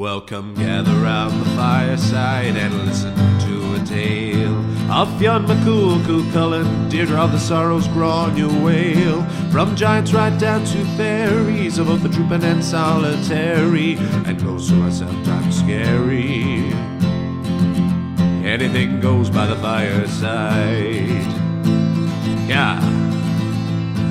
Welcome, gather round the fireside and listen to a tale of Fionn McCool, Chulainn, Deirdre of the Sorrows, Gráinne Mhaol. From giants right down to fairies, of both the trooping and solitary, and who are sometimes scary. Anything goes by the fireside. Yeah.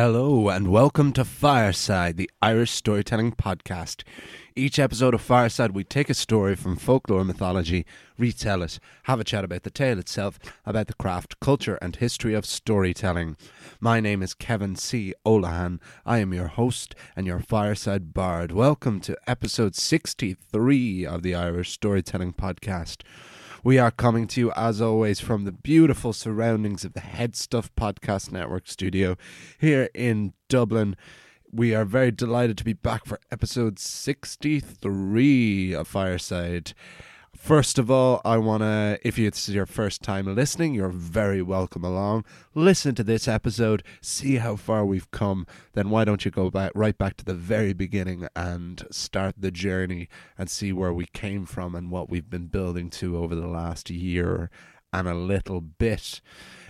Hello and welcome to Fireside, the Irish storytelling podcast. Each episode of Fireside, we take a story from folklore mythology, retell it, have a chat about the tale itself, about the craft, culture, and history of storytelling. My name is Kevin C. Olahan. I am your host and your Fireside Bard. Welcome to episode 63 of the Irish Storytelling Podcast. We are coming to you, as always, from the beautiful surroundings of the HeadStuff Podcast Network studio here in Dublin. We are very delighted to be back for episode 63 of Fireside. First of all, I want to, if it's your first time listening, you're very welcome along. Listen to this episode, see how far we've come. Then why don't you go back right back to the very beginning and start the journey and see where we came from and what we've been building to over the last year and a little bit.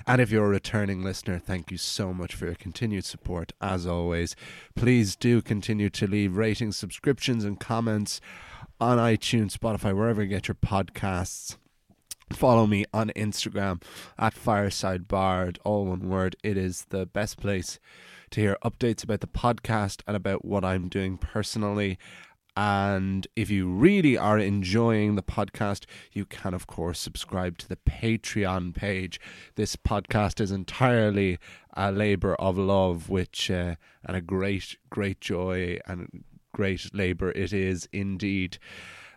And if you're a returning listener, thank you so much for your continued support. As always, please do continue to leave ratings, subscriptions, and comments on iTunes, Spotify, wherever you get your podcasts. Follow me on Instagram at Fireside Bard, all one word. It is the best place to hear updates about the podcast and about what I'm doing personally. And if you really are enjoying the podcast, you can, of course, subscribe to the Patreon page. This podcast is entirely a labor of love, which, uh, and a great, great joy and great labor it is indeed.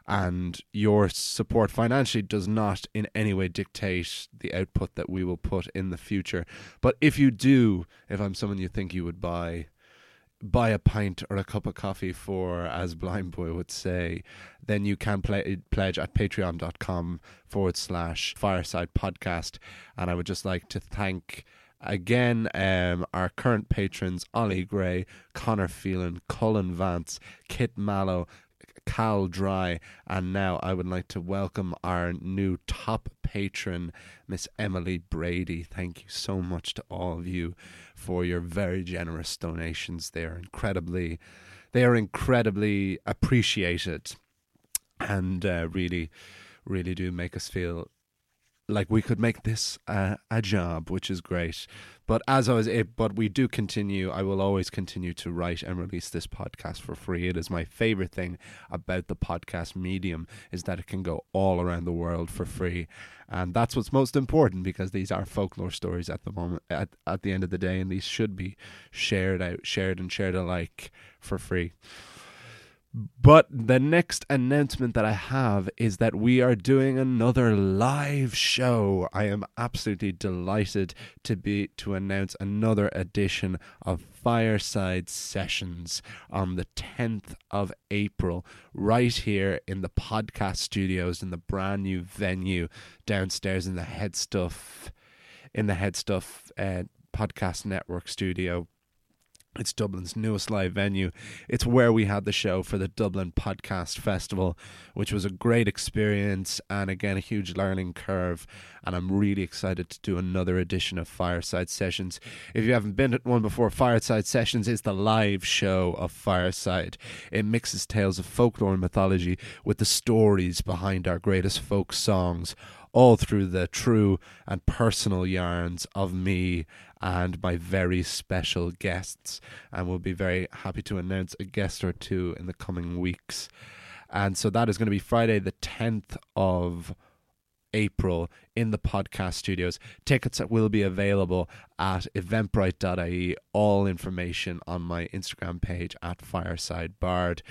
And your support financially does not in any way dictate the output that we will put in the future. But if you do, if I'm someone you think you would buy, buy a pint or a cup of coffee for, as Blindboy would say, then you can play, pledge at patreon.com forward slash fireside podcast. And I would just like to thank again um, our current patrons Ollie Gray, Connor Phelan, Cullen Vance, Kit Mallow, Cal Dry, and now I would like to welcome our new top patron, Miss Emily Brady. Thank you so much to all of you for your very generous donations. They are incredibly, they are incredibly appreciated, and uh, really, really do make us feel like we could make this uh, a job, which is great. But as always, it, but we do continue. I will always continue to write and release this podcast for free. It is my favorite thing about the podcast medium is that it can go all around the world for free, and that's what's most important because these are folklore stories at the moment. At at the end of the day, and these should be shared out, shared and shared alike for free. But the next announcement that I have is that we are doing another live show. I am absolutely delighted to be to announce another edition of Fireside Sessions on the 10th of April right here in the podcast studios in the brand new venue downstairs in the HeadStuff in the HeadStuff uh, podcast network studio it's Dublin's newest live venue. It's where we had the show for the Dublin Podcast Festival, which was a great experience and again a huge learning curve. And I'm really excited to do another edition of Fireside Sessions. If you haven't been at one before, Fireside Sessions is the live show of Fireside. It mixes tales of folklore and mythology with the stories behind our greatest folk songs all through the true and personal yarns of me and my very special guests. And we'll be very happy to announce a guest or two in the coming weeks. And so that is going to be Friday, the 10th of April in the podcast studios. Tickets will be available at eventbrite.ie. All information on my Instagram page at Fireside Bard.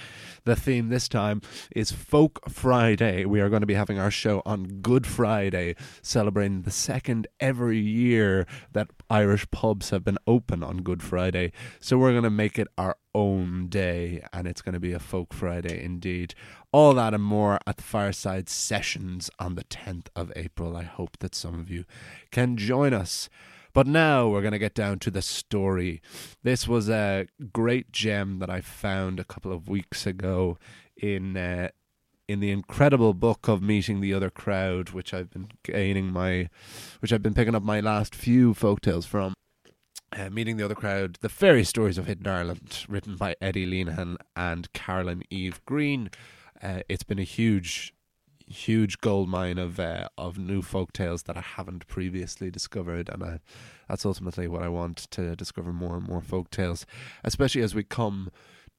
The theme this time is Folk Friday. We are going to be having our show on Good Friday, celebrating the second every year that Irish pubs have been open on Good Friday. So we're going to make it our own day, and it's going to be a Folk Friday indeed. All that and more at the Fireside Sessions on the 10th of April. I hope that some of you can join us. But now we're going to get down to the story. This was a great gem that I found a couple of weeks ago in uh, in the incredible book of meeting the other crowd, which I've been gaining my, which I've been picking up my last few folktales from. Uh, meeting the other crowd, the fairy stories of hidden Ireland, written by Eddie Lenihan and Carolyn Eve Green. Uh, it's been a huge, huge gold mine of uh, of new folk tales that I haven't previously discovered, and I, that's ultimately what I want to discover more and more folk tales, especially as we come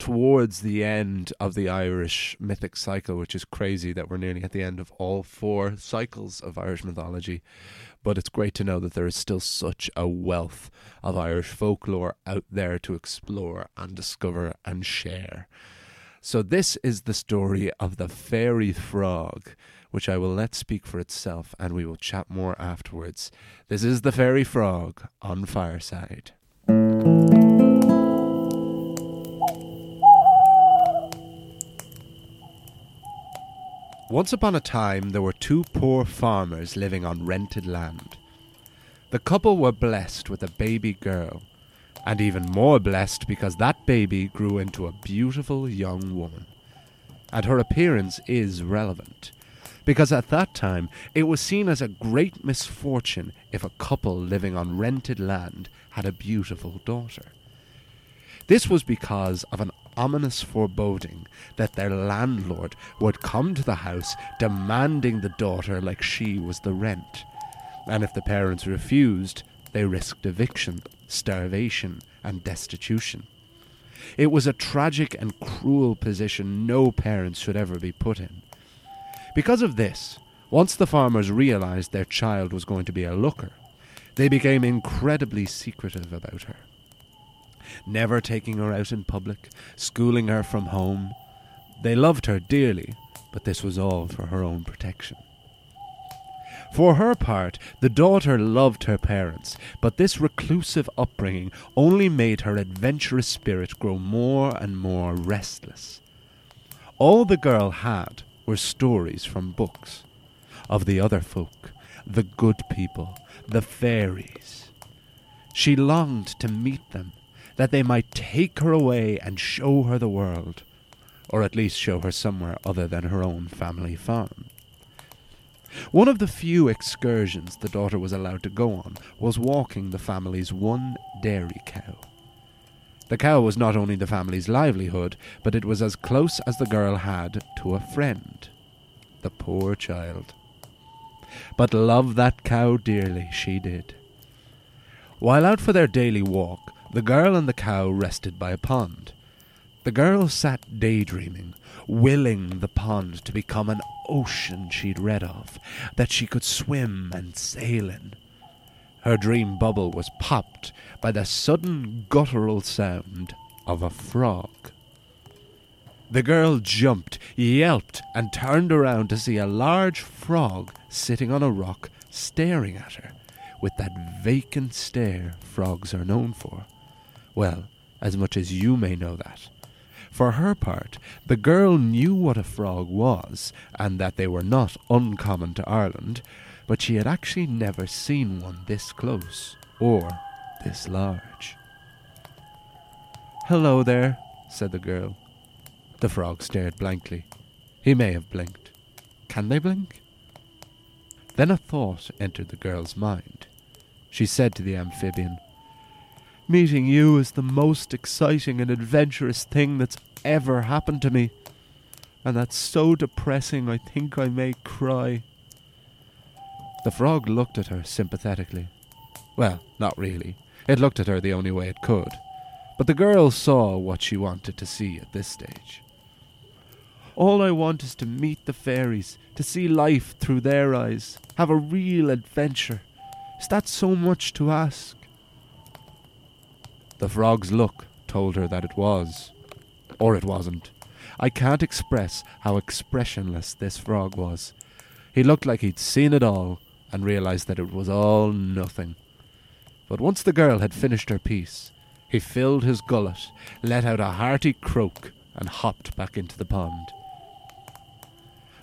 towards the end of the Irish mythic cycle, which is crazy that we're nearly at the end of all four cycles of Irish mythology. But it's great to know that there is still such a wealth of Irish folklore out there to explore and discover and share. So, this is the story of the fairy frog, which I will let speak for itself and we will chat more afterwards. This is the fairy frog on Fireside. Once upon a time, there were two poor farmers living on rented land. The couple were blessed with a baby girl, and even more blessed because that baby grew into a beautiful young woman. And her appearance is relevant, because at that time it was seen as a great misfortune if a couple living on rented land had a beautiful daughter. This was because of an ominous foreboding that their landlord would come to the house demanding the daughter like she was the rent. And if the parents refused, they risked eviction, starvation, and destitution. It was a tragic and cruel position no parents should ever be put in. Because of this, once the farmers realized their child was going to be a looker, they became incredibly secretive about her never taking her out in public, schooling her from home. They loved her dearly, but this was all for her own protection. For her part, the daughter loved her parents, but this reclusive upbringing only made her adventurous spirit grow more and more restless. All the girl had were stories from books of the other folk, the good people, the fairies. She longed to meet them that they might take her away and show her the world, or at least show her somewhere other than her own family farm. One of the few excursions the daughter was allowed to go on was walking the family's one dairy cow. The cow was not only the family's livelihood, but it was as close as the girl had to a friend. The poor child. But love that cow dearly, she did. While out for their daily walk, the girl and the cow rested by a pond. The girl sat daydreaming, willing the pond to become an ocean she'd read of, that she could swim and sail in. Her dream bubble was popped by the sudden guttural sound of a frog. The girl jumped, yelped, and turned around to see a large frog sitting on a rock staring at her with that vacant stare frogs are known for. Well, as much as you may know that. For her part, the girl knew what a frog was, and that they were not uncommon to Ireland, but she had actually never seen one this close, or this large. Hello there, said the girl. The frog stared blankly. He may have blinked. Can they blink? Then a thought entered the girl's mind. She said to the amphibian, Meeting you is the most exciting and adventurous thing that's ever happened to me. And that's so depressing I think I may cry. The frog looked at her sympathetically. Well, not really. It looked at her the only way it could. But the girl saw what she wanted to see at this stage. All I want is to meet the fairies, to see life through their eyes, have a real adventure. Is that so much to ask? The frog's look told her that it was. Or it wasn't. I can't express how expressionless this frog was. He looked like he'd seen it all and realized that it was all nothing. But once the girl had finished her piece, he filled his gullet, let out a hearty croak, and hopped back into the pond.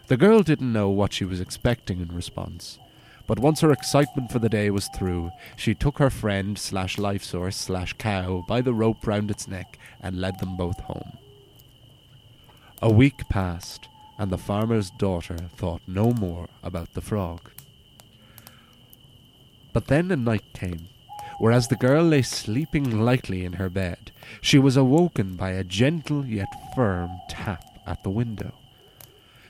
The girl didn't know what she was expecting in response, but once her excitement for the day was through, she took her friend slash life source slash cow by the rope round its neck and led them both home. A week passed, and the farmer's daughter thought no more about the frog. But then a night came, whereas the girl lay sleeping lightly in her bed, she was awoken by a gentle yet firm tap at the window.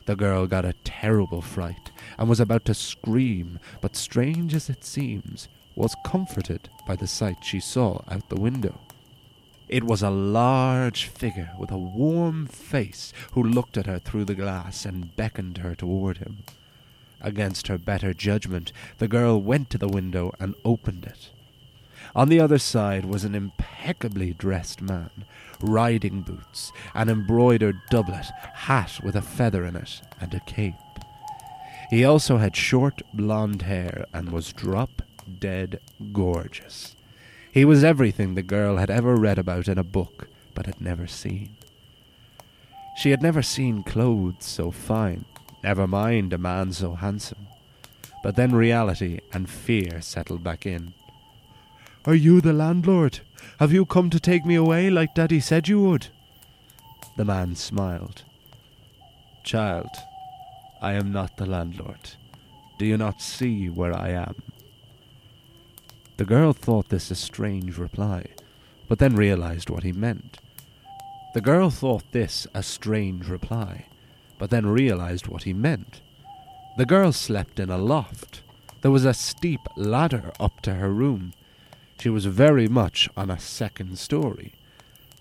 The girl got a terrible fright and was about to scream, but strange as it seems, was comforted by the sight she saw out the window. It was a large figure with a warm face who looked at her through the glass and beckoned her toward him. Against her better judgment, the girl went to the window and opened it. On the other side was an impeccably dressed man, riding boots, an embroidered doublet, hat with a feather in it, and a cape. He also had short blonde hair and was drop dead gorgeous. He was everything the girl had ever read about in a book, but had never seen. She had never seen clothes so fine, never mind a man so handsome. But then reality and fear settled back in. Are you the landlord? Have you come to take me away like Daddy said you would? The man smiled. Child, I am not the landlord. Do you not see where I am? The girl thought this a strange reply, but then realized what he meant. The girl thought this a strange reply, but then realized what he meant. The girl slept in a loft. There was a steep ladder up to her room. She was very much on a second story,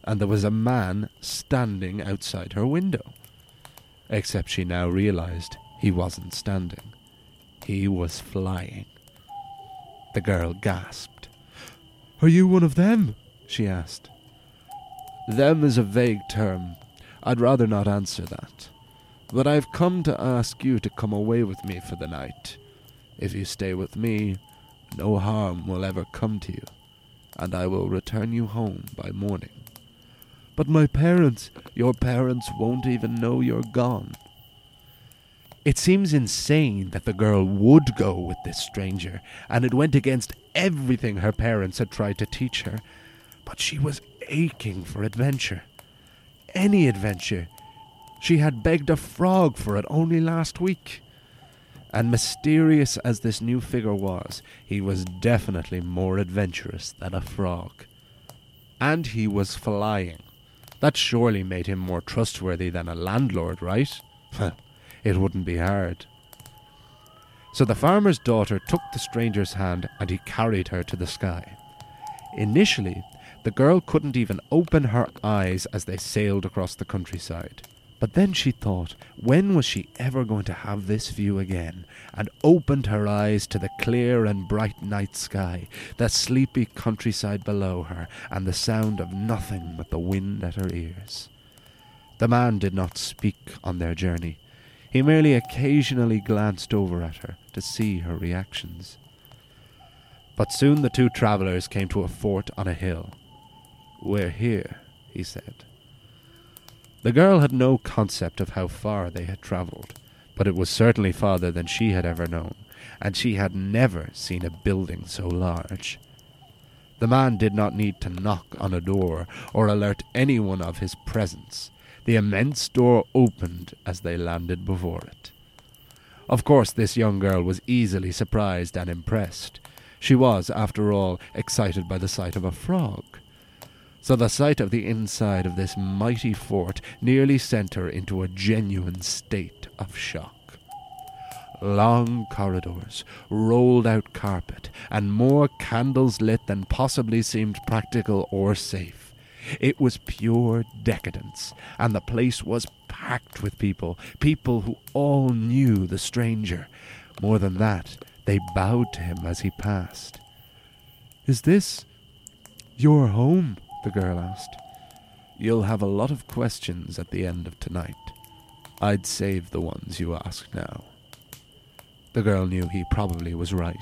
and there was a man standing outside her window. Except she now realized he wasn't standing. He was flying. The girl gasped. Are you one of them? she asked. Them is a vague term. I'd rather not answer that. But I've come to ask you to come away with me for the night. If you stay with me, no harm will ever come to you, and I will return you home by morning. But my parents, your parents won't even know you're gone. It seems insane that the girl would go with this stranger, and it went against everything her parents had tried to teach her. But she was aching for adventure. Any adventure. She had begged a frog for it only last week. And mysterious as this new figure was, he was definitely more adventurous than a frog. And he was flying. That surely made him more trustworthy than a landlord, right? it wouldn't be hard. So the farmer's daughter took the stranger's hand and he carried her to the sky. Initially, the girl couldn't even open her eyes as they sailed across the countryside. But then she thought, when was she ever going to have this view again? And opened her eyes to the clear and bright night sky, the sleepy countryside below her, and the sound of nothing but the wind at her ears. The man did not speak on their journey. He merely occasionally glanced over at her to see her reactions. But soon the two travellers came to a fort on a hill. We're here, he said. The girl had no concept of how far they had travelled, but it was certainly farther than she had ever known, and she had never seen a building so large. The man did not need to knock on a door or alert anyone of his presence. The immense door opened as they landed before it. Of course, this young girl was easily surprised and impressed. She was, after all, excited by the sight of a frog. So the sight of the inside of this mighty fort nearly sent her into a genuine state of shock. Long corridors, rolled out carpet, and more candles lit than possibly seemed practical or safe. It was pure decadence, and the place was packed with people, people who all knew the stranger. More than that, they bowed to him as he passed. Is this your home? the girl asked. You'll have a lot of questions at the end of tonight. I'd save the ones you ask now. The girl knew he probably was right.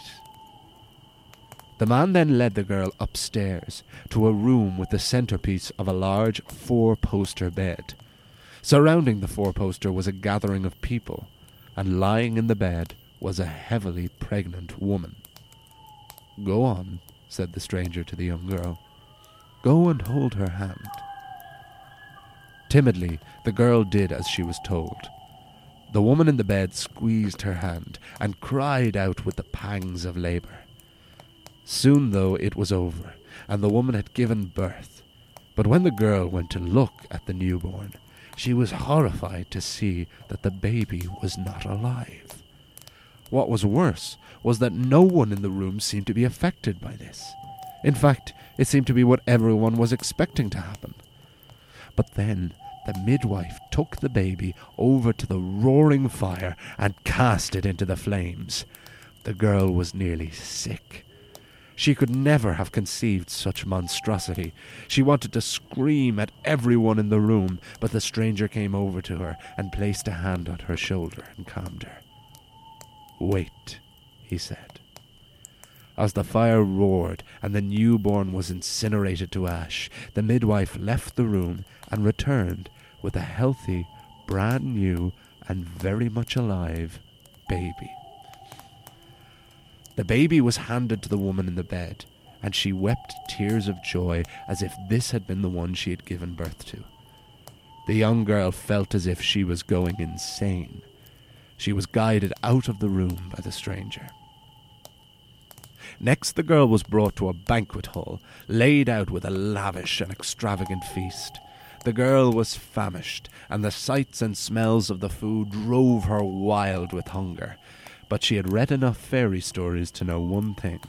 The man then led the girl upstairs to a room with the centerpiece of a large four poster bed. Surrounding the four poster was a gathering of people, and lying in the bed was a heavily pregnant woman. Go on, said the stranger to the young girl. Go and hold her hand. Timidly, the girl did as she was told. The woman in the bed squeezed her hand and cried out with the pangs of labour. Soon, though, it was over, and the woman had given birth. But when the girl went to look at the newborn, she was horrified to see that the baby was not alive. What was worse was that no one in the room seemed to be affected by this. In fact, it seemed to be what everyone was expecting to happen. But then the midwife took the baby over to the roaring fire and cast it into the flames. The girl was nearly sick. She could never have conceived such monstrosity. She wanted to scream at everyone in the room, but the stranger came over to her and placed a hand on her shoulder and calmed her. Wait, he said. As the fire roared and the newborn was incinerated to ash, the midwife left the room and returned with a healthy, brand new, and very much alive baby. The baby was handed to the woman in the bed, and she wept tears of joy as if this had been the one she had given birth to. The young girl felt as if she was going insane. She was guided out of the room by the stranger. Next, the girl was brought to a banquet hall, laid out with a lavish and extravagant feast. The girl was famished, and the sights and smells of the food drove her wild with hunger but she had read enough fairy stories to know one thing.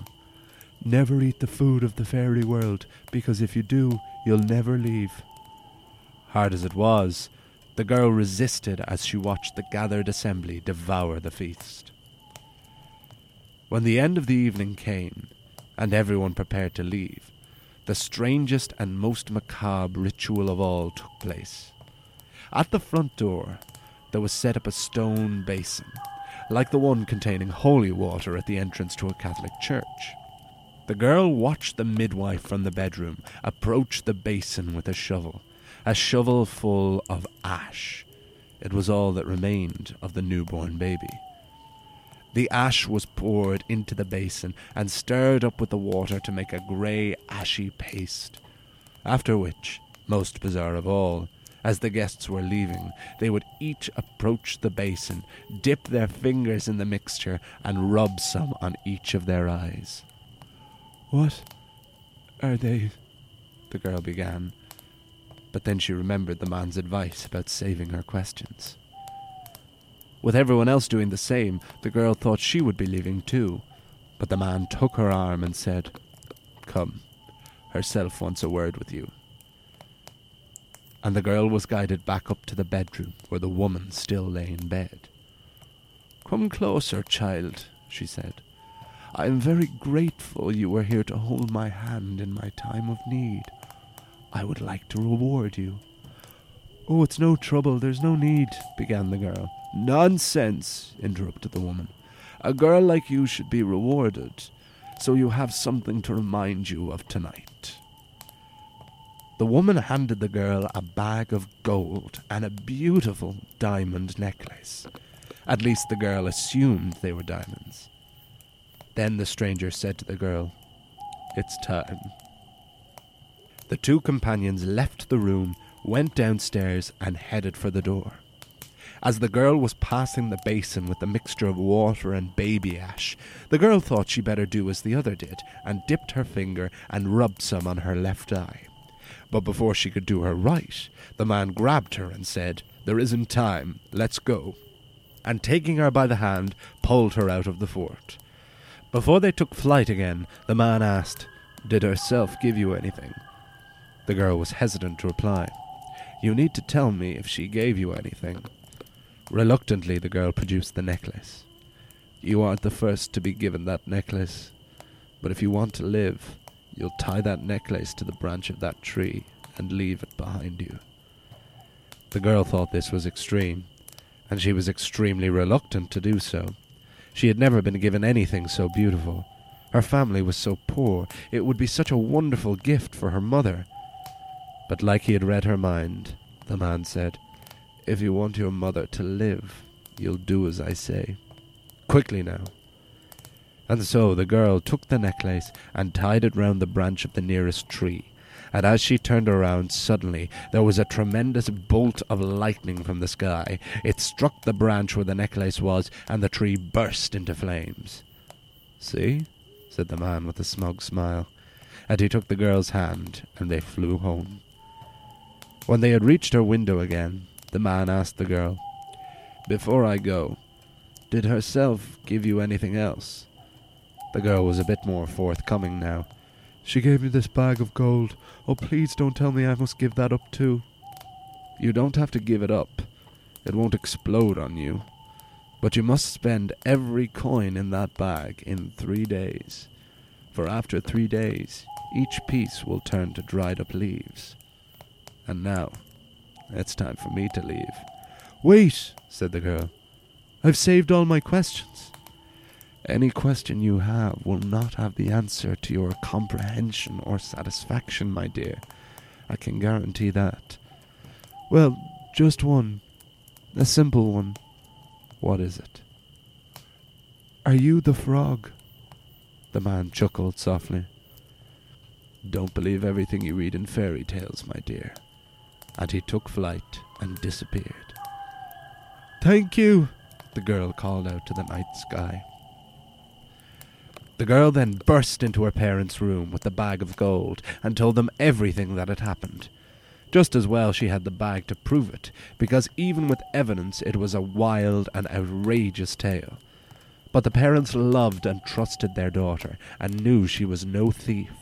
Never eat the food of the fairy world, because if you do, you'll never leave. Hard as it was, the girl resisted as she watched the gathered assembly devour the feast. When the end of the evening came, and everyone prepared to leave, the strangest and most macabre ritual of all took place. At the front door, there was set up a stone basin like the one containing holy water at the entrance to a Catholic church. The girl watched the midwife from the bedroom approach the basin with a shovel, a shovel full of ash. It was all that remained of the newborn baby. The ash was poured into the basin and stirred up with the water to make a grey, ashy paste. After which, most bizarre of all, as the guests were leaving, they would each approach the basin, dip their fingers in the mixture, and rub some on each of their eyes. What are they? the girl began, but then she remembered the man's advice about saving her questions. With everyone else doing the same, the girl thought she would be leaving too, but the man took her arm and said, Come, herself wants a word with you and the girl was guided back up to the bedroom where the woman still lay in bed. Come closer, child, she said. I am very grateful you were here to hold my hand in my time of need. I would like to reward you. Oh, it's no trouble, there's no need, began the girl. Nonsense, interrupted the woman. A girl like you should be rewarded, so you have something to remind you of tonight. The woman handed the girl a bag of gold and a beautiful diamond necklace. At least the girl assumed they were diamonds. Then the stranger said to the girl, It's time. The two companions left the room, went downstairs, and headed for the door. As the girl was passing the basin with the mixture of water and baby ash, the girl thought she better do as the other did, and dipped her finger and rubbed some on her left eye. But before she could do her right, the man grabbed her and said, There isn't time, let's go. And taking her by the hand, pulled her out of the fort. Before they took flight again, the man asked, Did herself give you anything? The girl was hesitant to reply. You need to tell me if she gave you anything. Reluctantly, the girl produced the necklace. You aren't the first to be given that necklace, but if you want to live, you'll tie that necklace to the branch of that tree and leave it behind you. The girl thought this was extreme, and she was extremely reluctant to do so. She had never been given anything so beautiful. Her family was so poor, it would be such a wonderful gift for her mother. But like he had read her mind, the man said, If you want your mother to live, you'll do as I say. Quickly now. And so the girl took the necklace and tied it round the branch of the nearest tree. And as she turned around, suddenly there was a tremendous bolt of lightning from the sky. It struck the branch where the necklace was, and the tree burst into flames. See? said the man with a smug smile. And he took the girl's hand, and they flew home. When they had reached her window again, the man asked the girl, Before I go, did herself give you anything else? The girl was a bit more forthcoming now. She gave me this bag of gold. Oh, please don't tell me I must give that up too. You don't have to give it up. It won't explode on you. But you must spend every coin in that bag in three days. For after three days, each piece will turn to dried up leaves. And now, it's time for me to leave. Wait, said the girl. I've saved all my questions. Any question you have will not have the answer to your comprehension or satisfaction, my dear. I can guarantee that. Well, just one. A simple one. What is it? Are you the frog? The man chuckled softly. Don't believe everything you read in fairy tales, my dear and he took flight and disappeared. Thank you, the girl called out to the night sky. The girl then burst into her parents' room with the bag of gold and told them everything that had happened. Just as well she had the bag to prove it, because even with evidence it was a wild and outrageous tale. But the parents loved and trusted their daughter and knew she was no thief.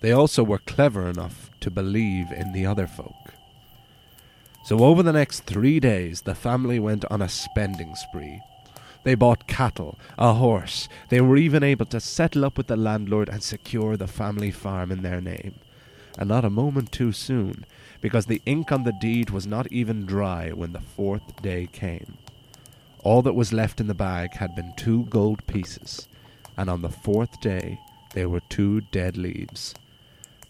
They also were clever enough to believe in the other folk. So over the next three days, the family went on a spending spree. They bought cattle, a horse. They were even able to settle up with the landlord and secure the family farm in their name. And not a moment too soon, because the ink on the deed was not even dry when the fourth day came. All that was left in the bag had been two gold pieces, and on the fourth day there were two dead leaves.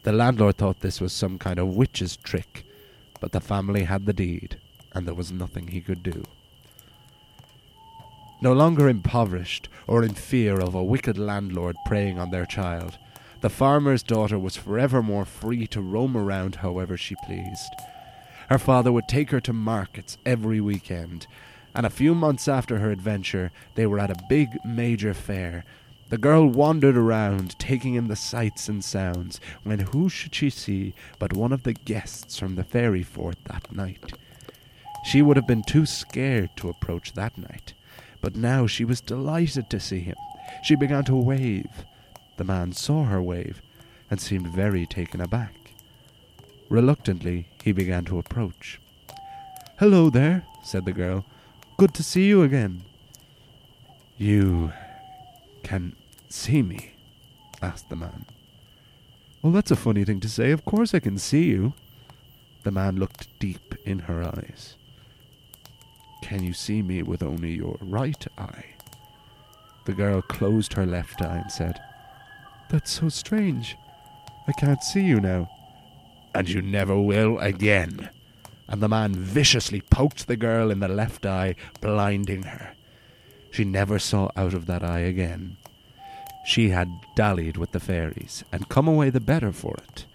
The landlord thought this was some kind of witch's trick, but the family had the deed, and there was nothing he could do. No longer impoverished or in fear of a wicked landlord preying on their child, the farmer's daughter was forevermore free to roam around however she pleased. Her father would take her to markets every weekend, and a few months after her adventure, they were at a big major fair the girl wandered around, taking in the sights and sounds, when who should she see but one of the guests from the fairy fort that night? She would have been too scared to approach that night, but now she was delighted to see him. She began to wave. The man saw her wave, and seemed very taken aback. Reluctantly, he began to approach. Hello there, said the girl. Good to see you again. You can see me? asked the man. Well, that's a funny thing to say. Of course I can see you. The man looked deep in her eyes. Can you see me with only your right eye? The girl closed her left eye and said, That's so strange. I can't see you now. And you never will again. And the man viciously poked the girl in the left eye, blinding her. She never saw out of that eye again. She had dallied with the fairies, and come away the better for it.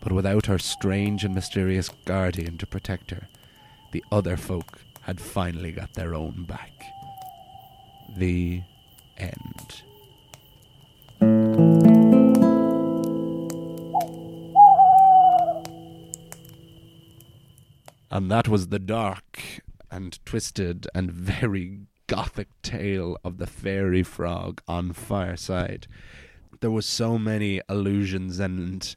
But without her strange and mysterious guardian to protect her, the other folk had finally got their own back. The end. And that was the dark and twisted and very gothic tale of the fairy frog on Fireside. There were so many allusions and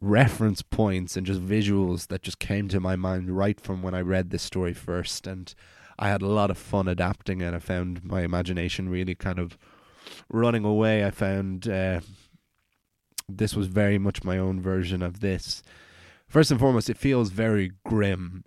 reference points and just visuals that just came to my mind right from when I read this story first and I had a lot of fun adapting it. I found my imagination really kind of running away. I found uh, this was very much my own version of this. First and foremost, it feels very grim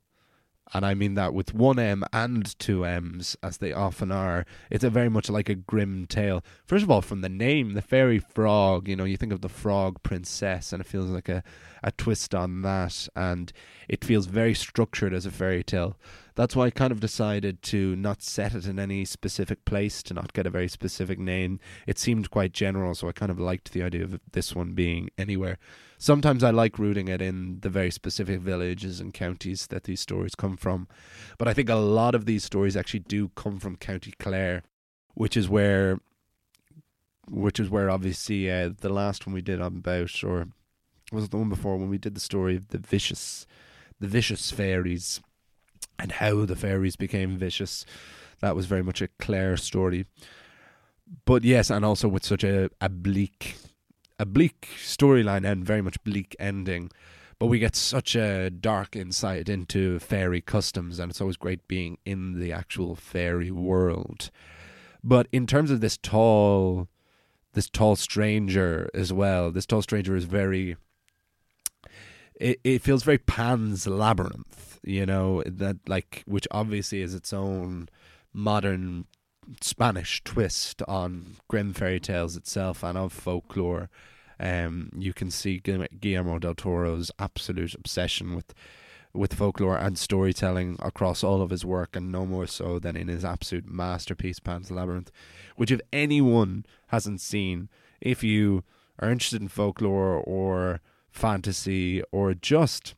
and I mean that with one M and two M's, as they often are. It's very much like a grim tale. First of all, from the name, the fairy frog, you know, you think of the frog princess, and it feels like a, a twist on that, and it feels very structured as a fairy tale. That's why I kind of decided to not set it in any specific place, to not get a very specific name. It seemed quite general, so I kind of liked the idea of this one being anywhere sometimes I like rooting it in the very specific villages and counties that these stories come from. But I think a lot of these stories actually do come from County Clare, which is where which is where obviously uh, the last one we did about or was it the one before when we did the story of the vicious the vicious fairies and how the fairies became vicious. That was very much a Clare story. But yes, and also with such a, a bleak a bleak storyline and very much bleak ending. But we get such a dark insight into fairy customs, and it's always great being in the actual fairy world. But in terms of this tall, this tall stranger as well, this tall stranger is very. It, it feels very Pan's Labyrinth, you know, that like which obviously is its own modern Spanish twist on grim fairy tales itself and of folklore. Um, you can see Guillermo del Toro's absolute obsession with with folklore and storytelling across all of his work, and no more so than in his absolute masterpiece, Pan's Labyrinth, which if anyone hasn't seen, if you are interested in folklore or fantasy or just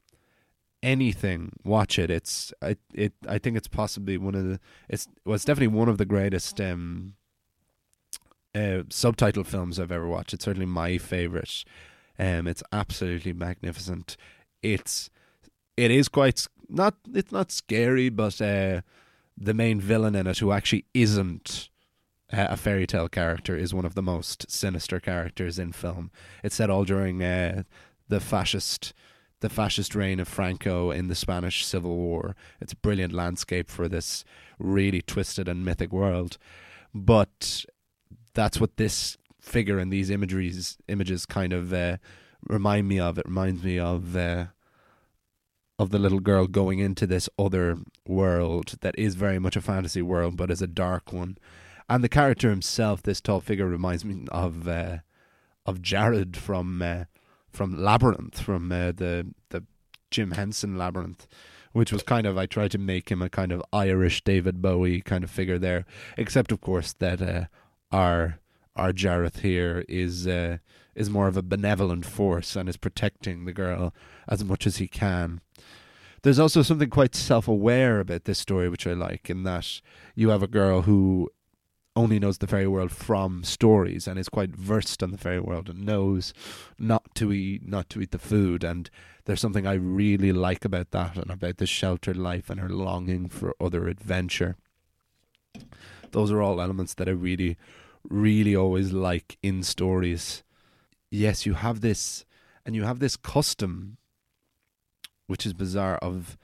anything, watch it. It's I it I think it's possibly one of the it's well it's definitely one of the greatest um uh, subtitle films I've ever watched. It's certainly my favorite. Um, it's absolutely magnificent. It's it is quite not it's not scary, but uh, the main villain in it, who actually isn't uh, a fairy tale character, is one of the most sinister characters in film. It's set all during uh, the fascist the fascist reign of Franco in the Spanish Civil War. It's a brilliant landscape for this really twisted and mythic world. But that's what this figure and these imageries images kind of uh, remind me of. It reminds me of uh, of the little girl going into this other world that is very much a fantasy world, but is a dark one. And the character himself, this tall figure, reminds me of uh, of Jareth from uh, from Labyrinth, from uh, the the Jim Henson Labyrinth, which was kind of I tried to make him a kind of Irish David Bowie kind of figure there, except of course that uh, our our Jareth here is uh, is more of a benevolent force and is protecting the girl as much as he can. There's also something quite self-aware about this story, which I like, in that you have a girl who only knows the fairy world from stories and is quite versed on the fairy world and knows not to eat not to eat the food and there's something I really like about that and about the sheltered life and her longing for other adventure. Those are all elements that I really, really always like in stories. Yes, you have this and you have this custom which is bizarre of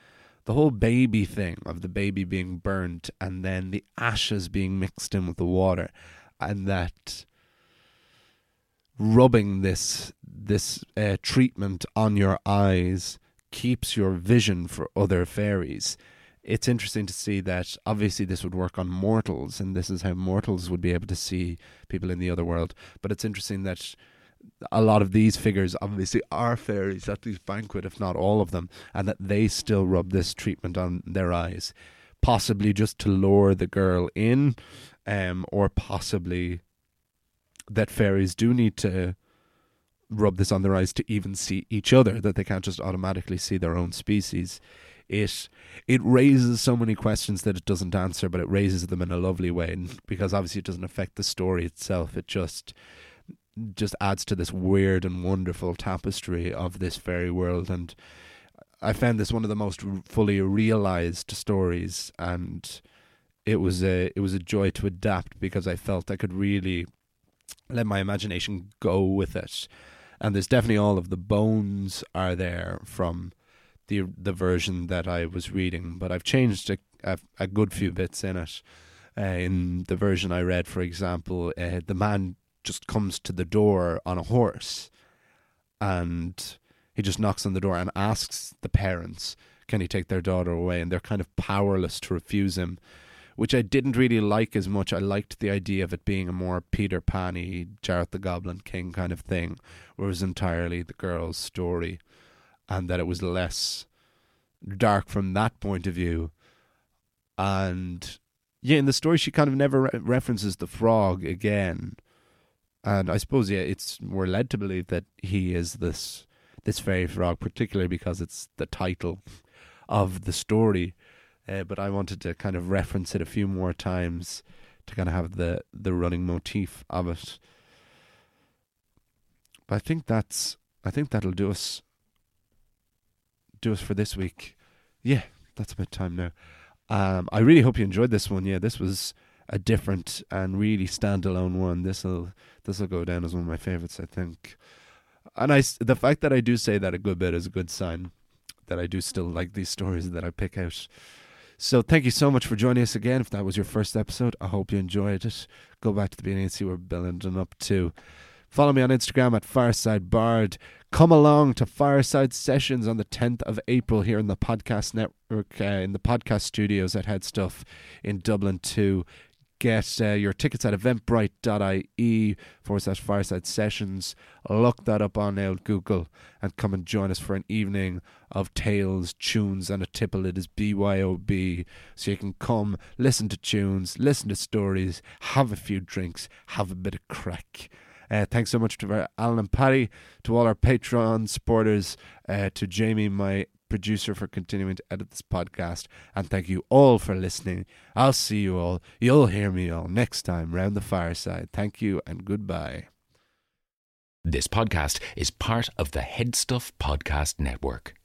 the whole baby thing of the baby being burnt and then the ashes being mixed in with the water and that rubbing this this uh, treatment on your eyes keeps your vision for other fairies. It's interesting to see that obviously this would work on mortals and this is how mortals would be able to see people in the other world but it's interesting that a lot of these figures obviously are fairies at least banquet, if not all of them, and that they still rub this treatment on their eyes, possibly just to lure the girl in, um, or possibly that fairies do need to rub this on their eyes to even see each other, that they can't just automatically see their own species. It it raises so many questions that it doesn't answer, but it raises them in a lovely way, because obviously it doesn't affect the story itself. It just just adds to this weird and wonderful tapestry of this fairy world. And I found this one of the most fully realized stories. And it was a it was a joy to adapt because I felt I could really let my imagination go with it. And there's definitely all of the bones are there from the the version that I was reading, but I've changed a a, a good few bits in it. Uh, in the version I read, for example, uh, the man just comes to the door on a horse, and he just knocks on the door and asks the parents, "Can he take their daughter away?" And they're kind of powerless to refuse him which I didn't really like as much. I liked the idea of it being a more Peter Panny, Jareth the Goblin King kind of thing, where it was entirely the girl's story, and that it was less dark from that point of view. And yeah, in the story, she kind of never re- references the frog again. And I suppose yeah, it's we're led to believe that he is this this fairy frog, particularly because it's the title of the story uh, but I wanted to kind of reference it a few more times to kind of have the the running motif of it. But I think that's I think that'll do us do us for this week. Yeah, that's about time now. Um, I really hope you enjoyed this one. Yeah, this was a different and really standalone one. This'll this'll go down as one of my favorites, I think. And I the fact that I do say that a good bit is a good sign that I do still like these stories that I pick out. So thank you so much for joining us again. If that was your first episode, I hope you enjoyed it. Go back to the beginning and see what we're building up to. Follow me on Instagram at Fireside Bard. Come along to Fireside Sessions on the 10th of April here in the podcast network, uh, in the podcast studios at HeadStuff in Dublin 2 get uh, your tickets at eventbrite.ie forward slash fireside sessions. Look that up on old Google and come and join us for an evening of tales, tunes, and a tipple. It is BYOB. So you can come, listen to tunes, listen to stories, have a few drinks, have a bit of crack. Uh, thanks so much to Alan and Patty, to all our Patreon supporters, uh, to Jamie, my producer, for continuing to edit this podcast. And thank you all for listening. I'll see you all. You'll hear me all next time round the fireside. Thank you and goodbye. This podcast is part of the HeadStuff Podcast Network.